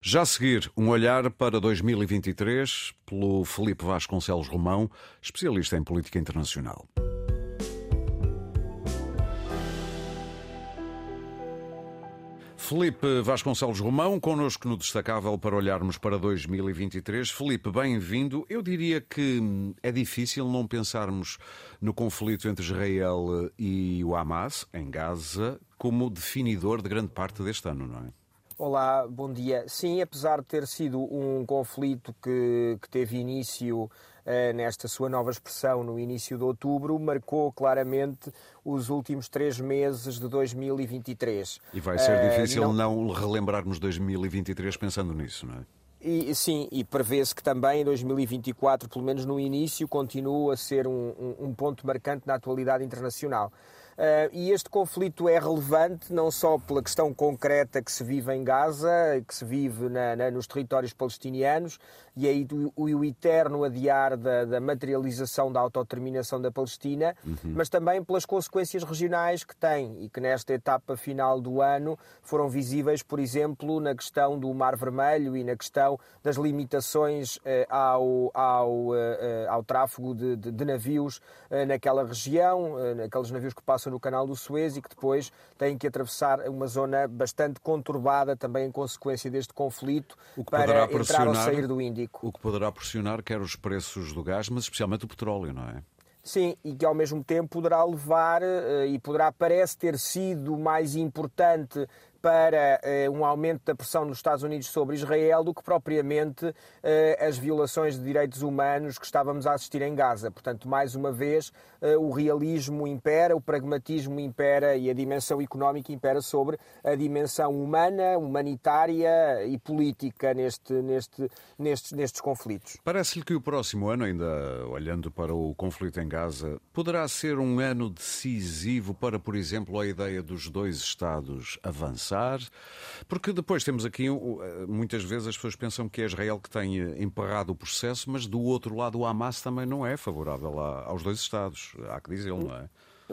Já a seguir, um olhar para 2023 pelo Felipe Vasconcelos Romão, especialista em política internacional. Felipe Vasconcelos Romão, connosco no Destacável para olharmos para 2023. Felipe, bem-vindo. Eu diria que é difícil não pensarmos no conflito entre Israel e o Hamas, em Gaza, como definidor de grande parte deste ano, não é? Olá, bom dia. Sim, apesar de ter sido um conflito que, que teve início eh, nesta sua nova expressão no início de outubro, marcou claramente os últimos três meses de 2023. E vai ser eh, difícil uh, não... não relembrarmos 2023 pensando nisso, não é? E, sim, e prevê-se que também em 2024, pelo menos no início, continue a ser um, um, um ponto marcante na atualidade internacional. Uh, e este conflito é relevante não só pela questão concreta que se vive em Gaza, que se vive na, na, nos territórios palestinianos, e aí o, o eterno adiar da, da, materialização da autodeterminação da Palestina, uhum. mas também pelas consequências regionais que tem e que nesta etapa final do ano foram visíveis, por exemplo, na questão do Mar Vermelho e na questão das limitações eh, ao, ao, eh, eh ao tráfego de, de, de navios eh, naquela região, eh, naqueles navios que passam no canal do Suez e que depois têm que atravessar uma zona bastante conturbada também em consequência deste conflito para entrar ou sair do Índico. O que poderá pressionar quer os preços do gás, mas especialmente o petróleo, não é? Sim, e que ao mesmo tempo poderá levar eh, e poderá, parece ter sido mais importante para eh, um aumento da pressão nos Estados Unidos sobre Israel do que propriamente eh, as violações de direitos humanos que estávamos a assistir em Gaza. Portanto, mais uma vez, eh, o realismo impera, o pragmatismo impera e a dimensão económica impera sobre a dimensão humana, humanitária e política neste, neste, nestes, nestes conflitos. Parece-lhe que o próximo ano, ainda olhando para o conflito em Gaza, poderá ser um ano decisivo para, por exemplo, a ideia dos dois Estados avançar porque depois temos aqui, eh, muitas vezes as pessoas pensam que é Israel que tem eh, emperrado o processo, mas do outro lado o Hamas também não é favorável aos dois Estados, há que dizê-lo, não é?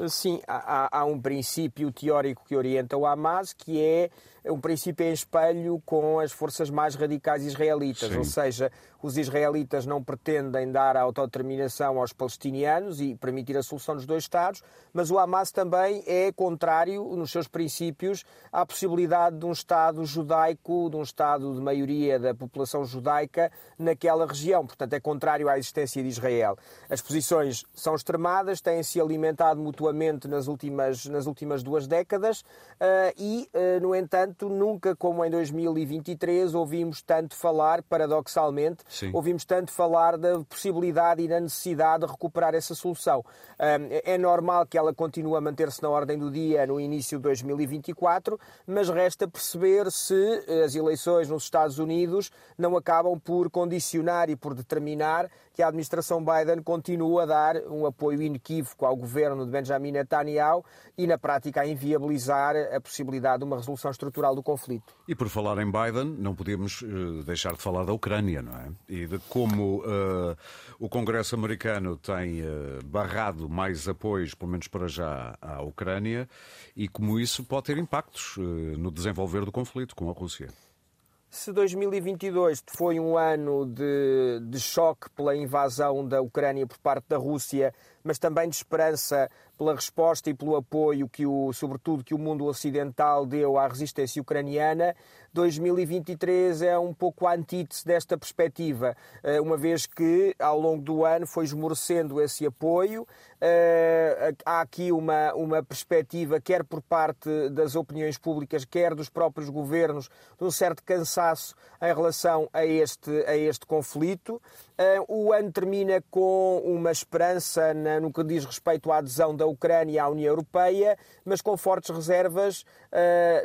Sim, há, há, um princípio teórico que orienta o Hamas, que é um princípio em espelho com as forças mais radicais israelitas, Sim. ou seja, os israelitas não pretendem dar a autodeterminação aos palestinianos e permitir a solução dos dois Estados, mas o Hamas também é contrário, nos seus princípios, à possibilidade de um Estado judaico, de um Estado de maioria da população judaica naquela região. Portanto, é contrário à existência de Israel. As posições são extremadas, têm-se alimentado mutuamente nas últimas, nas últimas duas décadas uh, e, uh, no entanto, nunca como em 2023 ouvimos tanto falar, paradoxalmente, Sim. ouvimos tanto falar da possibilidade e da necessidade de recuperar essa solução. É normal que ela continue a manter-se na ordem do dia no início de 2024, mas resta perceber se as eleições nos Estados Unidos não acabam por condicionar e por determinar que a administração Biden continua a dar um apoio inequívoco ao governo de Benjamin Netanyahu e, na prática, a inviabilizar a possibilidade de uma resolução estrutural do conflito. E por falar em Biden, não podíamos uh, deixar de falar da Ucrânia, não é? E de como uh, o Congresso americano tem uh, barrado mais apoios, pelo menos para já, à Ucrânia e como isso pode ter impactos no desenvolver do conflito com a Rússia. Se 2022 foi um ano de, de choque pela invasão da Ucrânia por parte da Rússia, mas também de esperança pela resposta e pelo apoio que o, sobretudo que o mundo ocidental deu à resistência ucraniana, 2023 é um pouco a antítese desta perspectiva, eh, uma vez que ao longo do ano foi esmorecendo esse apoio. Eh, há aqui uma, uma perspectiva, quer por parte das opiniões públicas, quer dos próprios governos, de um certo cansaço em relação a este, a este conflito. Eh, o ano termina com uma esperança no que diz respeito à adesão da Ucrânia à União Europeia, mas com fortes reservas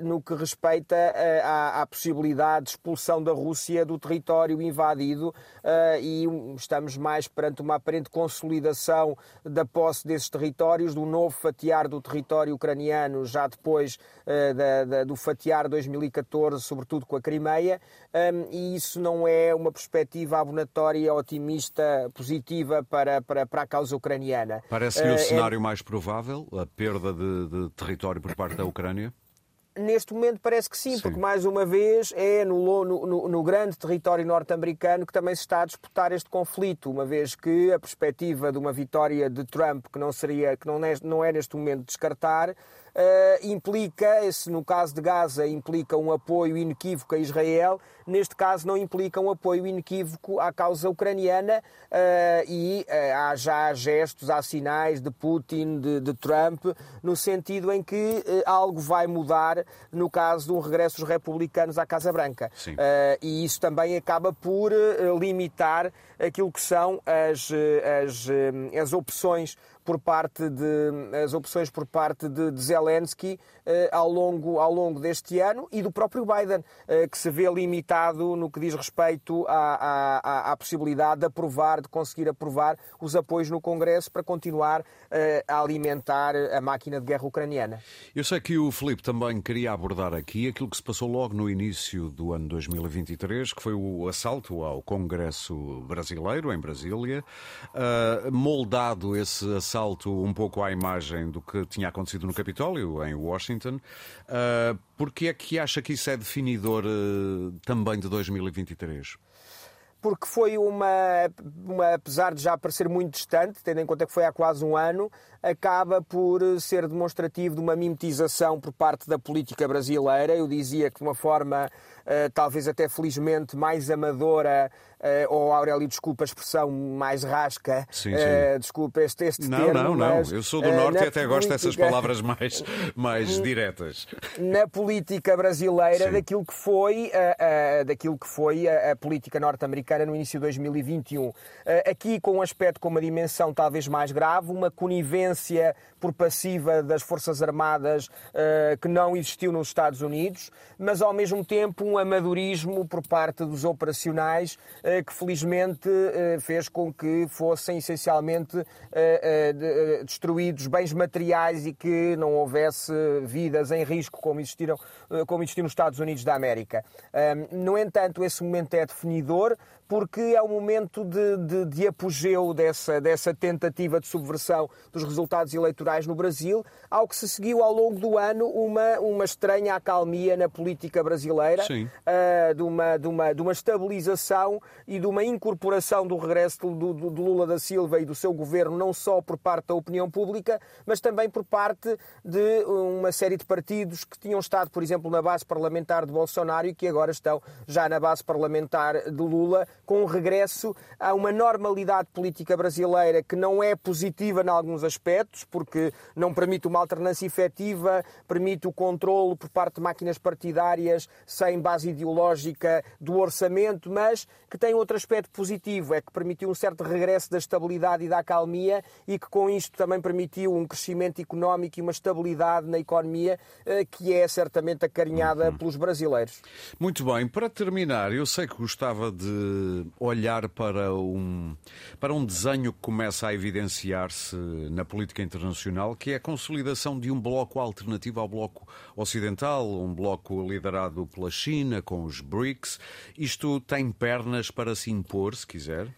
no que respeita à à possibilidade de expulsão da Rússia do território invadido uh, e estamos mais perante uma aparente consolidação da posse desses territórios, do novo fatiar do território ucraniano, já depois uh, da, da, do fatiar 2014, sobretudo com a Crimeia, um, e isso não é uma perspectiva abonatória, otimista, positiva para, para, para a causa ucraniana. Parece-lhe uh, o cenário é... mais provável, a perda de, de território por parte da Ucrânia? neste momento parece que sim, sim, porque mais uma vez é no, no, no grande território norte-americano que também se está a disputar este conflito, uma vez que a perspectiva de uma vitória de Trump, que não seria, que não é, não é neste momento descartar, uh, implica, esse, no caso de Gaza, implica um apoio inequívoco a Israel, neste caso não implica um apoio inequívoco à causa ucraniana uh, e uh, há já gestos, há sinais de Putin, de, de Trump, no sentido em que algo vai mudar no caso de um regresso dos republicanos à Casa Branca. e isso também acaba por limitar aquilo que são as, as, as opções por parte de as opções por parte de, de Zelensky eh, ao, longo, ao longo deste ano e do próprio Biden, eh, que se vê limitado no que diz respeito à, à, à possibilidade de aprovar, de conseguir aprovar os apoios no Congresso para continuar eh, a alimentar a máquina de guerra ucraniana. Eu sei que o Felipe também queria abordar aqui aquilo que se passou logo no início do ano 2023, que foi o assalto ao Congresso brasileiro, em Brasília, moldado esse assalto salto um pouco à imagem do que tinha acontecido no Capitólio, em Washington. Uh, Porquê é que acha que isso é definidor uh, também de 2023? Porque foi uma, uma, apesar de já parecer muito distante, tendo em conta que foi há quase um ano, acaba por ser demonstrativo de uma mimetização por parte da política brasileira. Eu dizia que de uma forma, uh, talvez até felizmente, mais amadora uh, ou Aurélio, desculpa a expressão mais rasca, sim, sim. Uh, desculpa este, este não, termo. Não, não, não, eu sou do Norte e até política... gosto dessas palavras mais, mais diretas. Na política brasileira, sim. daquilo que foi, daquilo que foi a, a política norte-americana no início de 2021. aqui com um aspecto com uma dimensão talvez mais grave, uma conivência por passiva das Forças Armadas que não existiu nos Estados Unidos, mas ao mesmo tempo um amadorismo por parte dos operacionais eh, que felizmente eh, fez com que fossem essencialmente eh, destruídos bens materiais e que não houvesse vidas em risco como existiram, como existiram nos Estados Unidos da América. No entanto, esse momento é definidor porque é o momento de, de, de, apogeu dessa, dessa tentativa de subversão dos resultados eleitorais no Brasil, ao que se seguiu ao longo do ano uma, uma estranha acalmia na política brasileira, uh, de, uma, de, uma, de uma estabilização e de uma incorporação do regresso do, do, do, Lula da Silva e do seu governo, não só por parte da opinião pública, mas também por parte de uma série de partidos que tinham estado, por exemplo, na base parlamentar de Bolsonaro e que agora estão já na base parlamentar de Lula com um regresso a uma normalidade política brasileira que não é positiva em alguns aspectos, porque não permite uma alternância efetiva, permite o controle por parte de máquinas partidárias sem base ideológica do orçamento, mas que tem outro aspecto positivo, é que permitiu um certo regresso da estabilidade e da acalmia e que com isto também permitiu um crescimento económico e uma estabilidade na economia eh, que é certamente acarinhada uhum. pelos brasileiros. Muito bem, para terminar, eu sei que gostava de olhar para um, para um desenho que começa a evidenciar-se na política internacional, que é a consolidação de um bloco alternativo ao bloco ocidental, um bloco liderado pela China, com os BRICS. Isto tem pernas para se impor, se quiser?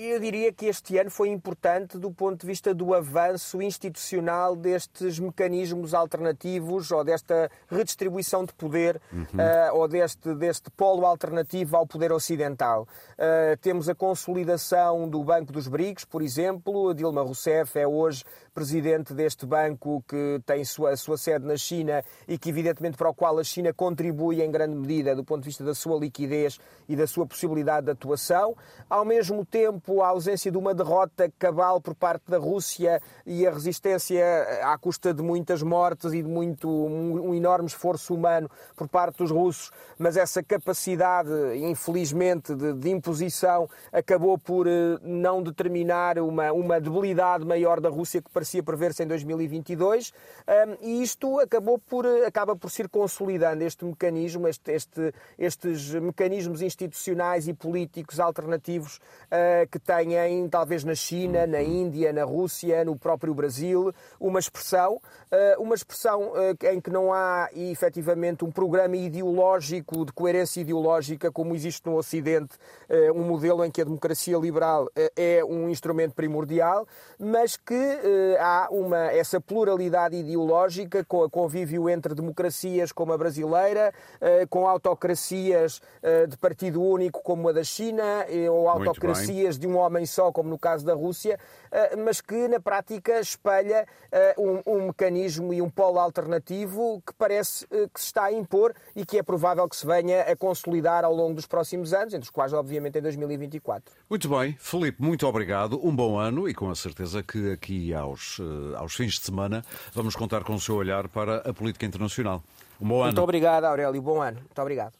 Eu diria que este ano foi importante do ponto de vista do avanço institucional destes mecanismos alternativos ou desta redistribuição de poder uhum. uh, ou deste, deste polo alternativo ao poder ocidental. Uh, temos a consolidação do Banco dos BRICS, por exemplo. Dilma Rousseff é hoje presidente deste banco que tem sua, a sua sede na China e que, evidentemente, para o qual a China contribui em grande medida do ponto de vista da sua liquidez e da sua possibilidade de atuação. Ao mesmo tempo, a ausência de uma derrota cabal por parte da Rússia e a resistência à custa de muitas mortes e de muito, um, um enorme esforço humano por parte dos russos, mas essa capacidade, infelizmente, de, de imposição acabou por eh, não determinar uma, uma debilidade maior da Rússia que parecia prever-se em 2022, e isto acabou por, acaba por se consolidando este mecanismo, este, este, estes mecanismos institucionais e políticos alternativos ah, que têm, talvez na China, na Índia, na Rússia, no próprio Brasil, uma expressão, ah, uma expressão ah, em que não há efetivamente um programa ideológico, de coerência ideológica, como existe no Ocidente, um modelo em que a democracia liberal é um instrumento primordial, mas que há uma, essa pluralidade ideológica com a convívio entre democracias como a brasileira, com autocracias de partido único como a da China, ou autocracias de um homem só, como no caso da Rússia, mas que na prática espelha um, um mecanismo e um polo alternativo que parece que se está a impor e que é provável que se venha a consolidar ao longo dos próximos anos, entre os quais, obviamente, em 2024. Muito bem, Felipe, muito obrigado. Um bom ano e com a certeza que aqui aos, eh, aos fins de semana vamos contar com o seu olhar para a política internacional. Um bom ano. Muito obrigado, Aurélio. Bom ano. Muito obrigado.